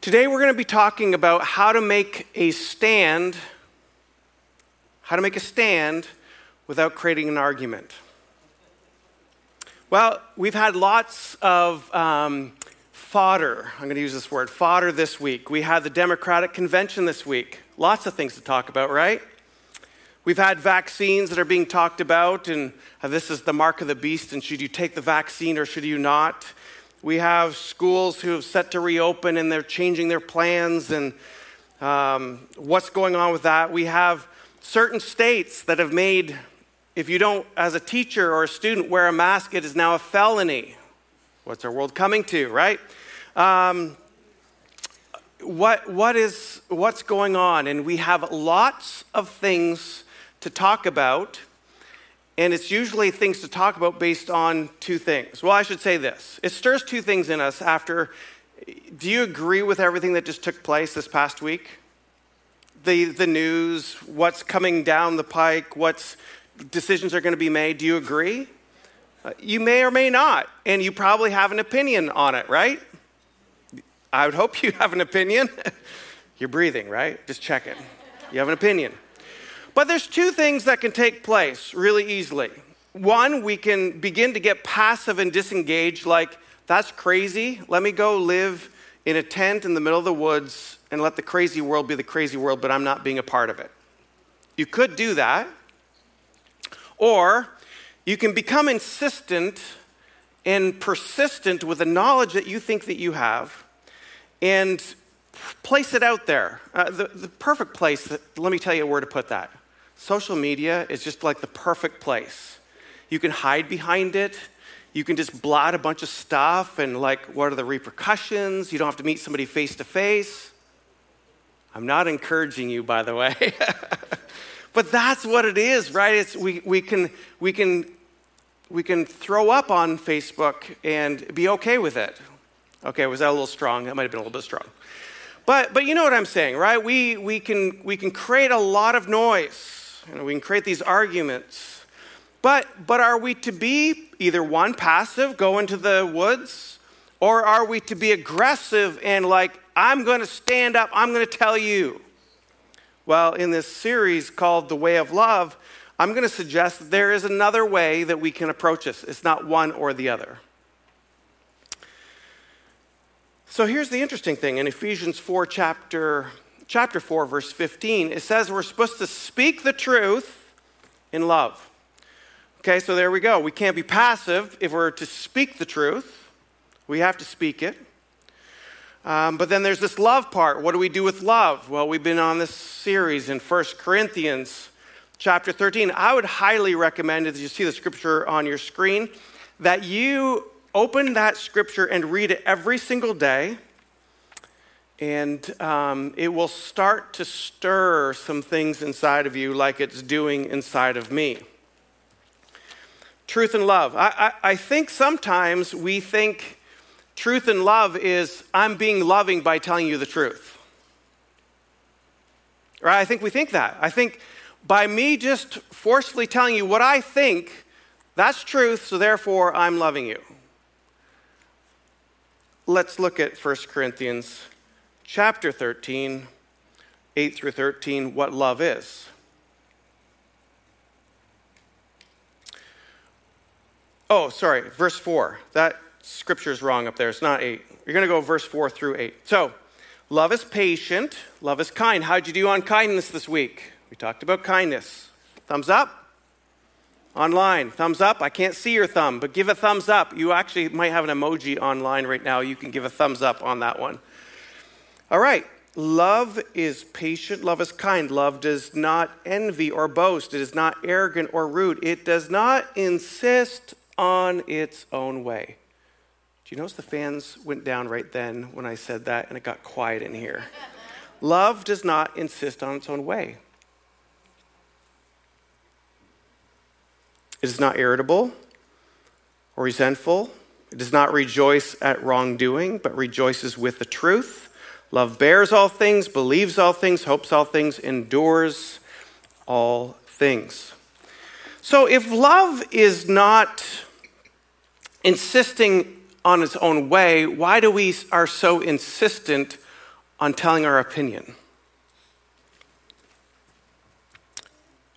Today we're going to be talking about how to make a stand, how to make a stand without creating an argument. Well, we've had lots of um, fodder. I'm going to use this word fodder this week. We had the Democratic Convention this week. Lots of things to talk about, right? We've had vaccines that are being talked about, and this is the mark of the beast, and should you take the vaccine or should you not? We have schools who have set to reopen and they're changing their plans and um, what's going on with that. We have certain states that have made, if you don't, as a teacher or a student, wear a mask, it is now a felony. What's our world coming to, right? Um, what, what is, what's going on? And we have lots of things to talk about and it's usually things to talk about based on two things. Well, I should say this it stirs two things in us after. Do you agree with everything that just took place this past week? The, the news, what's coming down the pike, what decisions are going to be made. Do you agree? You may or may not, and you probably have an opinion on it, right? I would hope you have an opinion. You're breathing, right? Just check it. You have an opinion. But there's two things that can take place really easily. One, we can begin to get passive and disengaged, like, that's crazy. Let me go live in a tent in the middle of the woods and let the crazy world be the crazy world, but I'm not being a part of it. You could do that. Or you can become insistent and persistent with the knowledge that you think that you have and place it out there. Uh, the, the perfect place, that, let me tell you where to put that social media is just like the perfect place. You can hide behind it. You can just blot a bunch of stuff and, like, what are the repercussions? You don't have to meet somebody face to face. I'm not encouraging you, by the way. but that's what it is, right? It's, we, we, can, we, can, we can throw up on Facebook and be okay with it. Okay, was that a little strong? That might have been a little bit strong. But, but you know what I'm saying, right? We, we, can, we can create a lot of noise and we can create these arguments. But, but are we to be either one, passive, go into the woods, or are we to be aggressive and like, I'm going to stand up, I'm going to tell you? Well, in this series called The Way of Love, I'm going to suggest that there is another way that we can approach this. It's not one or the other. So here's the interesting thing in Ephesians 4, chapter chapter 4, verse 15, it says we're supposed to speak the truth in love. Okay, so there we go. We can't be passive if we're to speak the truth, we have to speak it. Um, but then there's this love part. What do we do with love? Well, we've been on this series in 1 Corinthians chapter 13. I would highly recommend, as you see the scripture on your screen, that you open that scripture and read it every single day and um, it will start to stir some things inside of you like it's doing inside of me. Truth and love. I, I, I think sometimes we think truth and love is I'm being loving by telling you the truth. Right? I think we think that. I think by me just forcefully telling you what I think, that's truth, so therefore I'm loving you. Let's look at 1 Corinthians chapter 13, 8 through 13, what love is. Oh, sorry, verse 4. That scripture is wrong up there. It's not 8. You're going to go verse 4 through 8. So, love is patient, love is kind. How'd you do on kindness this week? We talked about kindness. Thumbs up? Online, thumbs up. I can't see your thumb, but give a thumbs up. You actually might have an emoji online right now. You can give a thumbs up on that one. All right. Love is patient, love is kind. Love does not envy or boast. It is not arrogant or rude. It does not insist on its own way. Do you notice the fans went down right then when I said that and it got quiet in here? Love does not insist on its own way. It is not irritable or resentful. It does not rejoice at wrongdoing, but rejoices with the truth. Love bears all things, believes all things, hopes all things, endures all things. So if love is not insisting on its own way, why do we are so insistent on telling our opinion.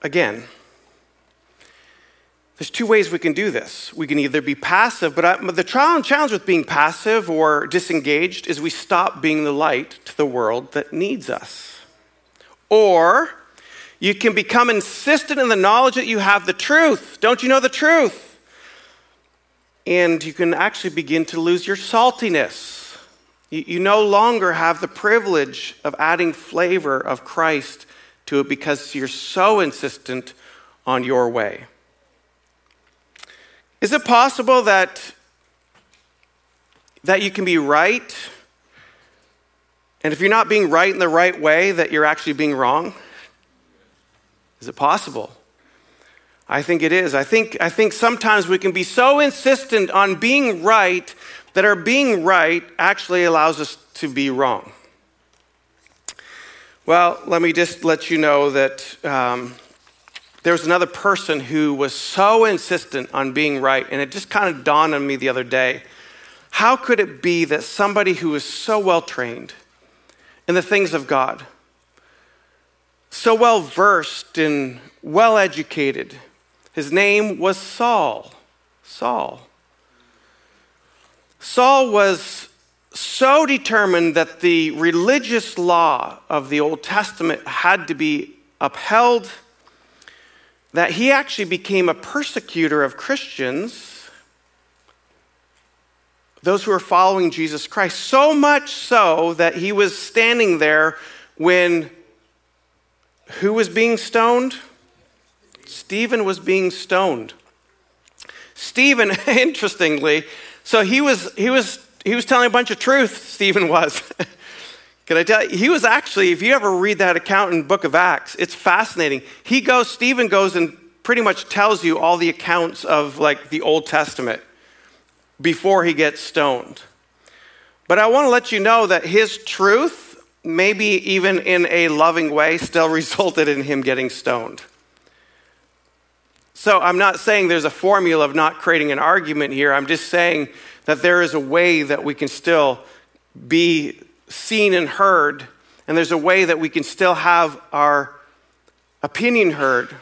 Again, there's two ways we can do this. We can either be passive, but, I, the trial and challenge with being passive or disengaged is we stop being the light to the world that needs us. Or you can become insistent in the knowledge that you have the truth. Don't you know the truth? And you can actually begin to lose your saltiness. You, you no longer have the privilege of adding flavor of Christ to it because you're so insistent on your way. Is it possible that, that you can be right? And if you're not being right in the right way, that you're actually being wrong? Is it possible? I think it is. I think, I think sometimes we can be so insistent on being right that our being right actually allows us to be wrong. Well, let me just let you know that um, there was another person who was so insistent on being right, and it just kind of dawned on me the other day. How could it be that somebody who is so well trained in the things of God, so well versed and well educated, his name was Saul. Saul. Saul was so determined that the religious law of the Old Testament had to be upheld that he actually became a persecutor of Christians, those who are following Jesus Christ, so much so that he was standing there when who was being stoned? Stephen was being stoned. Stephen, interestingly, so he was he was he was telling a bunch of truth, Stephen was. Can I tell you? He was actually, if you ever read that account in book of Acts, it's fascinating. He goes, Stephen goes and pretty much tells you all the accounts of like the Old Testament before he gets stoned. But I want to let you know that his truth, maybe even in a loving way, still resulted in him getting stoned. So I'm not saying there's a formula of not creating an argument here. I'm just saying that there is a way that we can still be seen and heard, and there's a way that we can still have our opinion heard.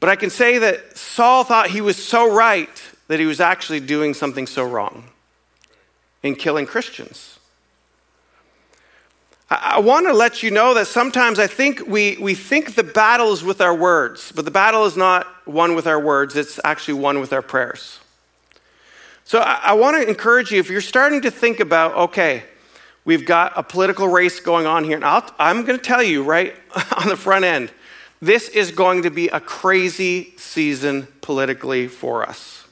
But I can say that Saul thought he was so right that he was actually doing something so wrong in killing Christians. I, want to let you know that sometimes I think we, we think the battle is with our words, but the battle is not one with our words, it's actually one with our prayers. So I, I want to encourage you if you're starting to think about, okay, We've got a political race going on here. And i am going to tell you right on the front end this is going to be a crazy season politically for us.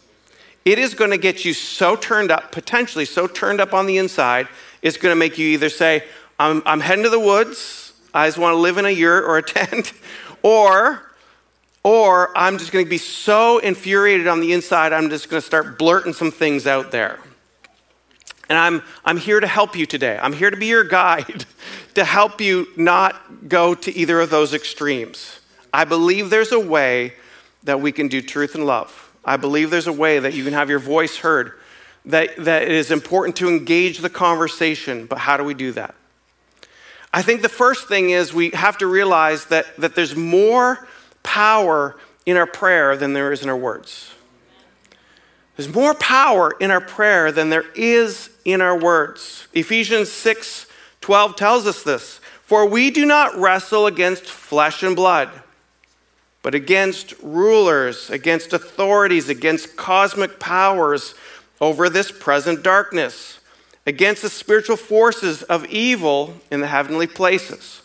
It is going to get you so turned up, potentially so turned up on the inside, it's going to make you either say, I'm, I'm heading to the woods, I just want to live in a yurt or a tent, or, or I'm just going to be so infuriated on the inside, I'm just going to start blurting some things out there. And I'm, I'm here to help you today. I'm here to be your guide to help you not go to either of those extremes. I believe there's a way that we can do truth and love. I believe there's a way that you can have your voice heard, that, that it is important to engage the conversation, but how do we do that? I think the first thing is we have to realize that, that there's more power in our prayer than there is in our words. There's more power in our prayer than there is in our words. Ephesians 6 12 tells us this. For we do not wrestle against flesh and blood, but against rulers, against authorities, against cosmic powers over this present darkness, against the spiritual forces of evil in the heavenly places.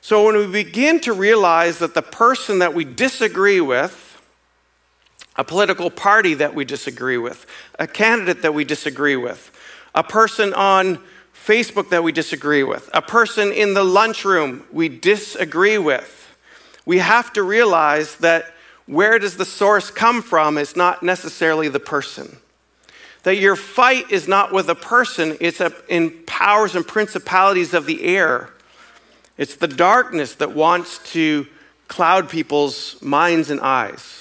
So when we begin to realize that the person that we disagree with, a political party that we disagree with, a candidate that we disagree with, a person on Facebook that we disagree with, a person in the lunchroom we disagree with. We have to realize that where does the source come from is not necessarily the person. That your fight is not with a person, it's in powers and principalities of the air. It's the darkness that wants to cloud people's minds and eyes.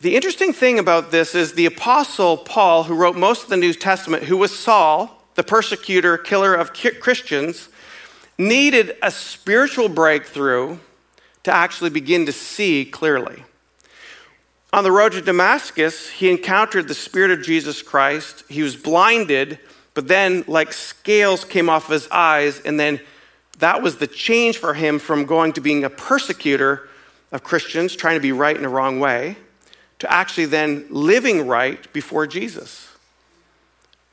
The interesting thing about this is the Apostle Paul, who wrote most of the New Testament, who was Saul, the persecutor, killer of Christians, needed a spiritual breakthrough to actually begin to see clearly. On the road to Damascus, he encountered the Spirit of Jesus Christ. He was blinded, but then, like scales came off of his eyes, and then that was the change for him from going to being a persecutor of Christians, trying to be right in a wrong way, to actually then living right before Jesus.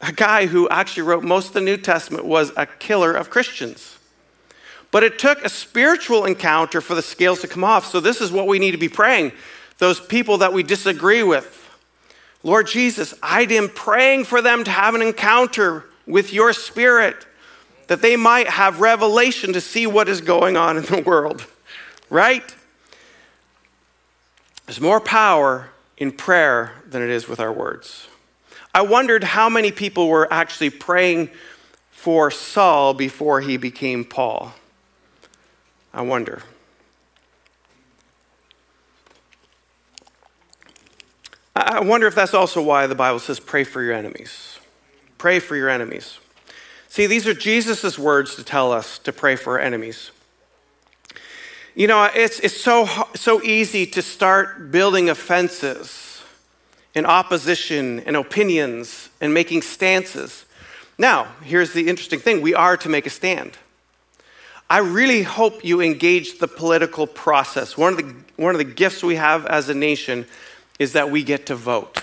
A guy who actually wrote most of the New Testament was a killer of Christians. But it took a spiritual encounter for the scales to come off. So, this is what we need to be praying. Those people that we disagree with. Lord Jesus, I am praying for them to have an encounter with your spirit, that they might have revelation to see what is going on in the world, right? There's more power in prayer than it is with our words. I wondered how many people were actually praying for Saul before he became Paul. I wonder. I wonder if that's also why the Bible says, pray for your enemies. Pray for your enemies. See, these are Jesus' words to tell us to pray for our enemies. You know, it's, it's so, so easy to start building offenses and opposition and opinions and making stances. Now, here's the interesting thing we are to make a stand. I really hope you engage the political process. One of the, one of the gifts we have as a nation is that we get to vote.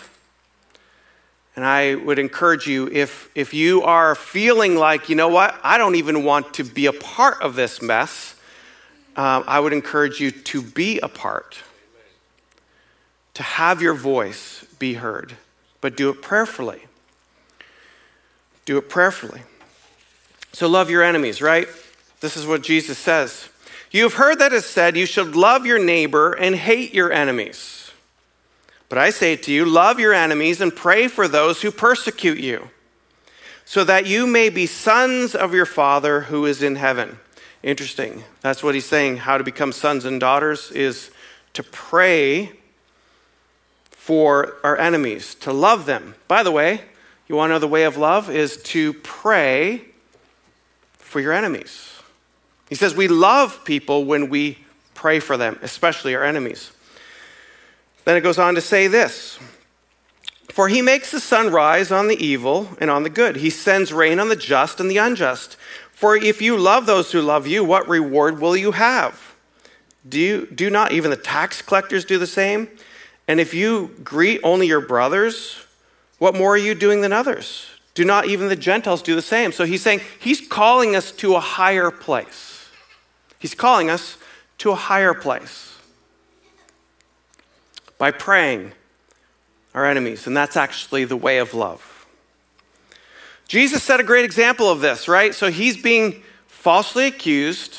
And I would encourage you if, if you are feeling like, you know what, I don't even want to be a part of this mess, uh, I would encourage you to be a part, to have your voice be heard, but do it prayerfully. Do it prayerfully. So love your enemies, right? This is what Jesus says. You have heard that it said, You should love your neighbor and hate your enemies. But I say to you, love your enemies and pray for those who persecute you, so that you may be sons of your Father who is in heaven. Interesting. That's what he's saying. How to become sons and daughters is to pray for our enemies, to love them. By the way, you want to know the way of love is to pray for your enemies. He says we love people when we pray for them, especially our enemies. Then it goes on to say this For he makes the sun rise on the evil and on the good, he sends rain on the just and the unjust. For if you love those who love you, what reward will you have? Do, you, do not even the tax collectors do the same? And if you greet only your brothers, what more are you doing than others? Do not even the Gentiles do the same? So he's saying he's calling us to a higher place. He's calling us to a higher place by praying our enemies, and that's actually the way of love. Jesus set a great example of this, right? So he's being falsely accused,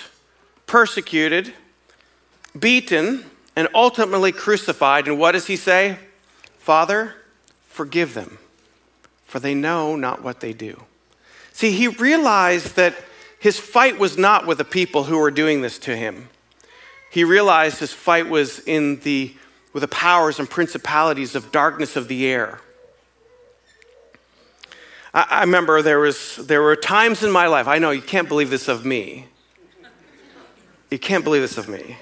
persecuted, beaten, and ultimately crucified. And what does he say? Father, forgive them, for they know not what they do. See, he realized that his fight was not with the people who were doing this to him. He realized his fight was in the, with the powers and principalities of darkness of the air. I, I remember there, was, there were times in my life, I know you can't believe this of me. You can't believe this of me.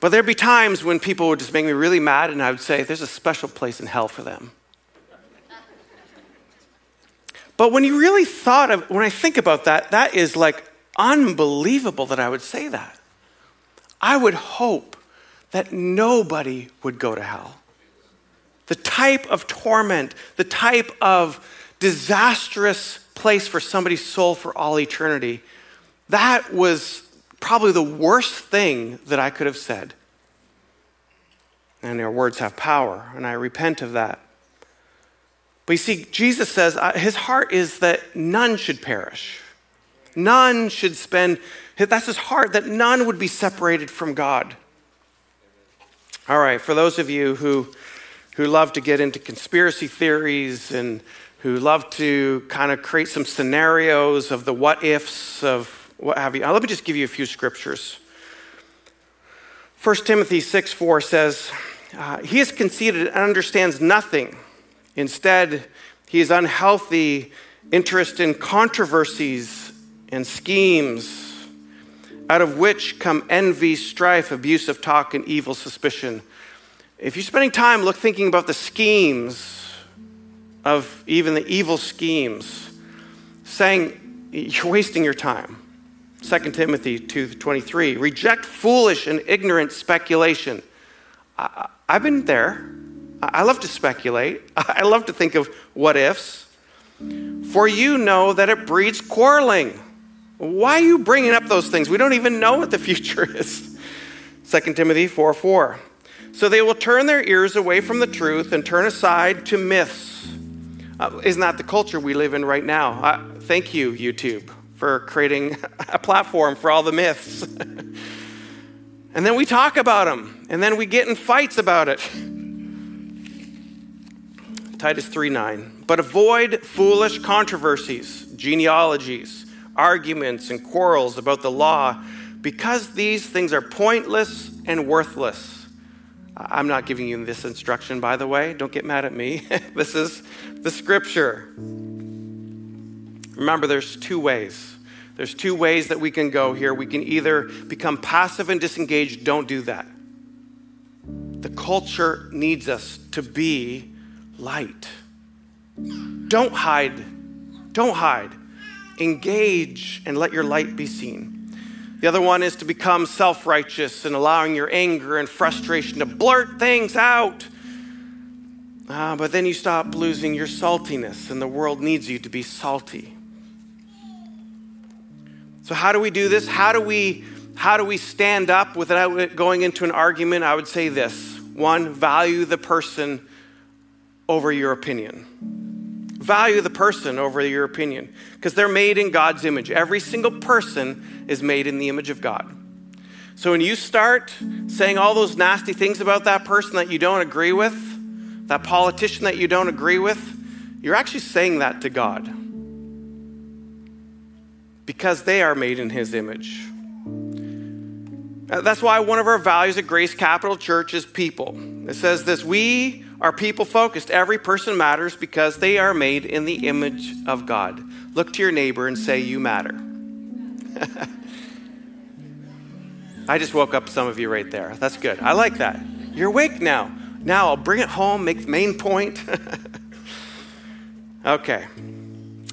But there'd be times when people would just make me really mad, and I would say, There's a special place in hell for them. But when you really thought of, when I think about that, that is like unbelievable that I would say that. I would hope that nobody would go to hell. The type of torment, the type of disastrous place for somebody's soul for all eternity, that was probably the worst thing that I could have said. And our words have power, and I repent of that. But you see, Jesus says uh, his heart is that none should perish. None should spend, that's his heart, that none would be separated from God. All right, for those of you who, who love to get into conspiracy theories and who love to kind of create some scenarios of the what ifs of what have you, uh, let me just give you a few scriptures. 1 Timothy 6 4 says, uh, He is conceited and understands nothing Instead, he is unhealthy interest in controversies and schemes, out of which come envy, strife, abusive talk, and evil suspicion. If you're spending time look thinking about the schemes of even the evil schemes, saying you're wasting your time. 2 Timothy 2:23, reject foolish and ignorant speculation. I, have been there. I love to speculate. I love to think of what ifs. For you know that it breeds quarreling. Why are you bringing up those things? We don't even know what the future is. 2 Timothy 4 4. So they will turn their ears away from the truth and turn aside to myths. Uh, isn't that the culture we live in right now? Thank you, YouTube, for creating a platform for all the myths. and then we talk about them, and then we get in fights about it. Titus 3 9. But avoid foolish controversies, genealogies, arguments, and quarrels about the law, because these things are pointless and worthless. I'm not giving you this instruction, by the way. Don't get mad at me. this is the scripture. Remember, there's two ways. There's two ways that we can go here. We can either become passive and disengaged, don't do that. The culture needs us to be light. Don't hide. Don't hide. Engage and let your light be seen. The other one is to become self righteous and allowing your anger and frustration to blurt things out. Uh, but then you stop losing your saltiness, and the world needs you to be salty. So, how do we do this? How do we, how do we stand up without going into an argument? I would say this one, value the person over your opinion. Value the person over your opinion because they're made in God's image. Every single person is made in the image of God. So when you start saying all those nasty things about that person that you don't agree with, that politician that you don't agree with, you're actually saying that to God because they are made in His image. That's why one of our values at Grace Capital Church is people. It says this We are people focused. Every person matters because they are made in the image of God. Look to your neighbor and say, You matter. I just woke up some of you right there. That's good. I like that. You're awake now. Now I'll bring it home, make the main point. okay.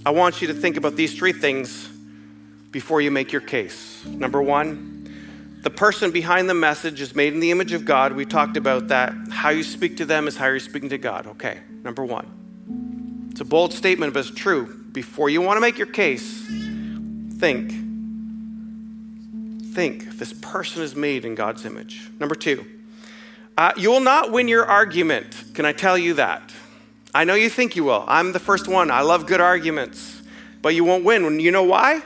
I want you to think about these three things before you make your case. Number one, the person behind the message is made in the image of God. We talked about that. How you speak to them is how you're speaking to God. Okay, number one. It's a bold statement, but it's true. Before you want to make your case, think. Think this person is made in God's image. Number two, uh, you will not win your argument. Can I tell you that? I know you think you will. I'm the first one. I love good arguments, but you won't win. You know why?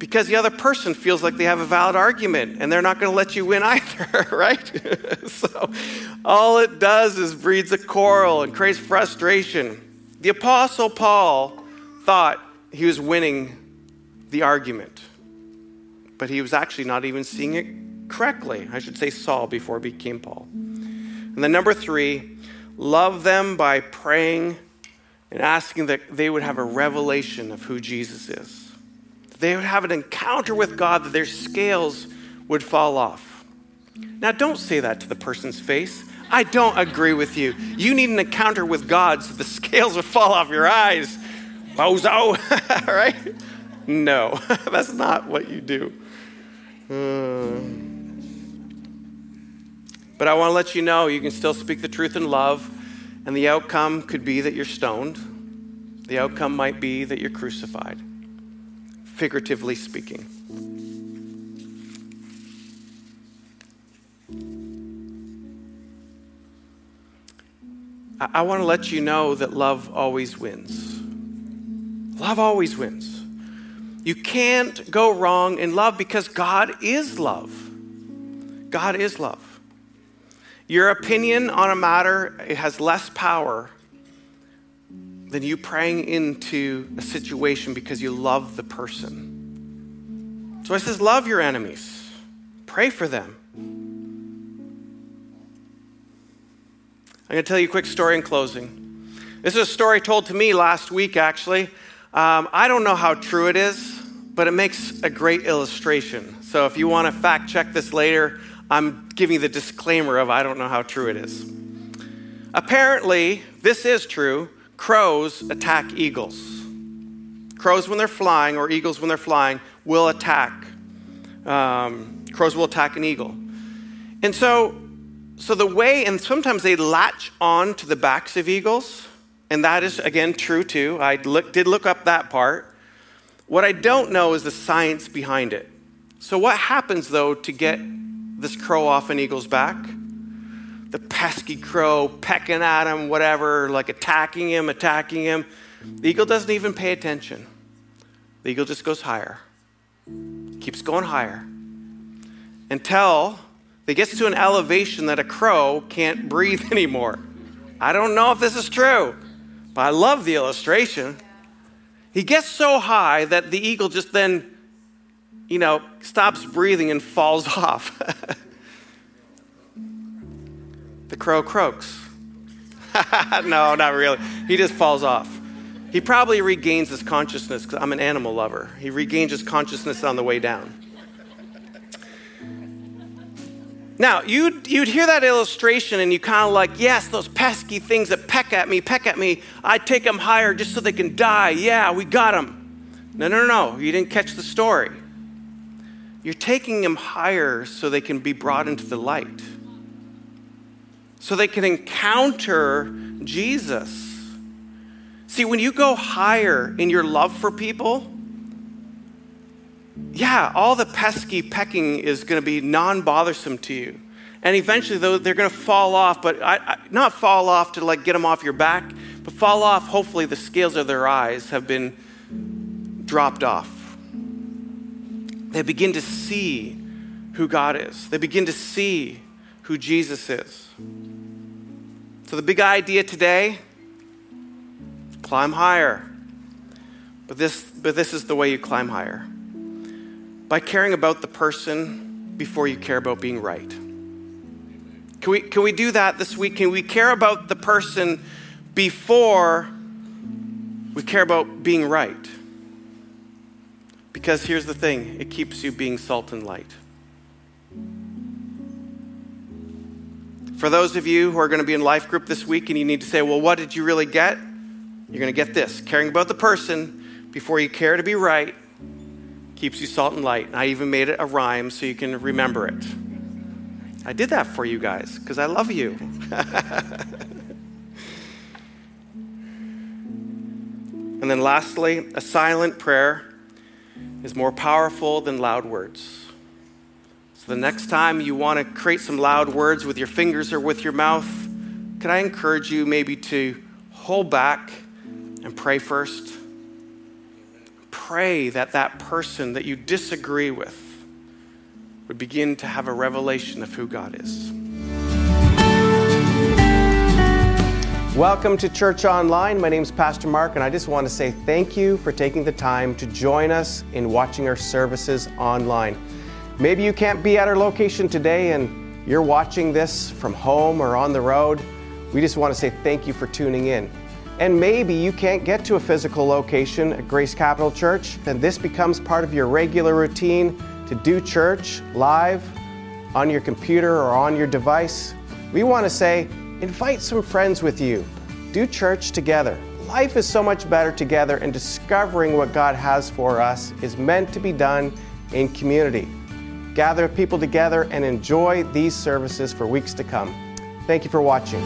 Because the other person feels like they have a valid argument and they're not going to let you win either, right? so all it does is breeds a quarrel and creates frustration. The Apostle Paul thought he was winning the argument, but he was actually not even seeing it correctly. I should say Saul before he became Paul. And then number three, love them by praying and asking that they would have a revelation of who Jesus is they would have an encounter with God that their scales would fall off. Now, don't say that to the person's face. I don't agree with you. You need an encounter with God so the scales would fall off your eyes. Bozo, right? No, that's not what you do. Uh, but I want to let you know you can still speak the truth in love, and the outcome could be that you're stoned. The outcome might be that you're crucified figuratively speaking. I, want to let you know that love always wins. Love always wins. You can't go wrong in love because God is love. God is love. Your opinion on a matter has less power than you praying into a situation because you love the person. So I says, love your enemies, pray for them. I'm going to tell you a quick story in closing. This is a story told to me last week, actually. Um, I don't know how true it is, but it makes a great illustration. So if you want to fact check this later, I'm giving the disclaimer of I don't know how true it is. Apparently, this is true. Crows attack eagles. Crows, when they're flying, or eagles, when they're flying, will attack. Um, crows will attack an eagle. And so, so the way, and sometimes they latch on to the backs of eagles, and that is, again, true too. I look, did look up that part. What I don't know is the science behind it. So, what happens though to get this crow off an eagle's back? The pesky crow pecking at him, whatever, like attacking him, attacking him. The eagle doesn't even pay attention. The eagle just goes higher, keeps going higher until it gets to an elevation that a crow can't breathe anymore. I don't know if this is true, but I love the illustration. He gets so high that the eagle just then, you know, stops breathing and falls off. Crow croaks. no, not really. He just falls off. He probably regains his consciousness because I'm an animal lover. He regains his consciousness on the way down. Now, you'd, you'd hear that illustration and you kind of like, yes, those pesky things that peck at me, peck at me, I take them higher just so they can die. Yeah, we got them. No, no, no, you didn't catch the story. You're taking them higher so they can be brought into the light, so they can encounter Jesus. See, when you go higher in your love for people, yeah, all the pesky pecking is going to be non bothersome to you. And eventually, though, they're going to fall off, but I, I, not fall off to like get them off your back, but fall off. Hopefully, the scales of their eyes have been dropped off. They begin to see who God is, they begin to see who Jesus is. So, the big idea today climb higher. But this, but this is the way you climb higher by caring about the person before you care about being right. Can we, can we do that this week? Can we care about the person before we care about being right? Because here's the thing it keeps you being salt and light. For those of you who are going to be in life group this week and you need to say, well, what did you really get? You're going to get this caring about the person before you care to be right keeps you salt and light. And I even made it a rhyme so you can remember it. I did that for you guys because I love you. and then lastly, a silent prayer is more powerful than loud words. The next time you want to create some loud words with your fingers or with your mouth, could I encourage you maybe to hold back and pray first. Pray that that person that you disagree with would begin to have a revelation of who God is. Welcome to Church Online. My name is Pastor Mark, and I just want to say thank you for taking the time to join us in watching our services online. Maybe you can't be at our location today and you're watching this from home or on the road. We just want to say thank you for tuning in. And maybe you can't get to a physical location at Grace Capital Church, then this becomes part of your regular routine to do church live on your computer or on your device. We want to say, invite some friends with you. Do church together. Life is so much better together, and discovering what God has for us is meant to be done in community. Gather people together and enjoy these services for weeks to come. Thank you for watching.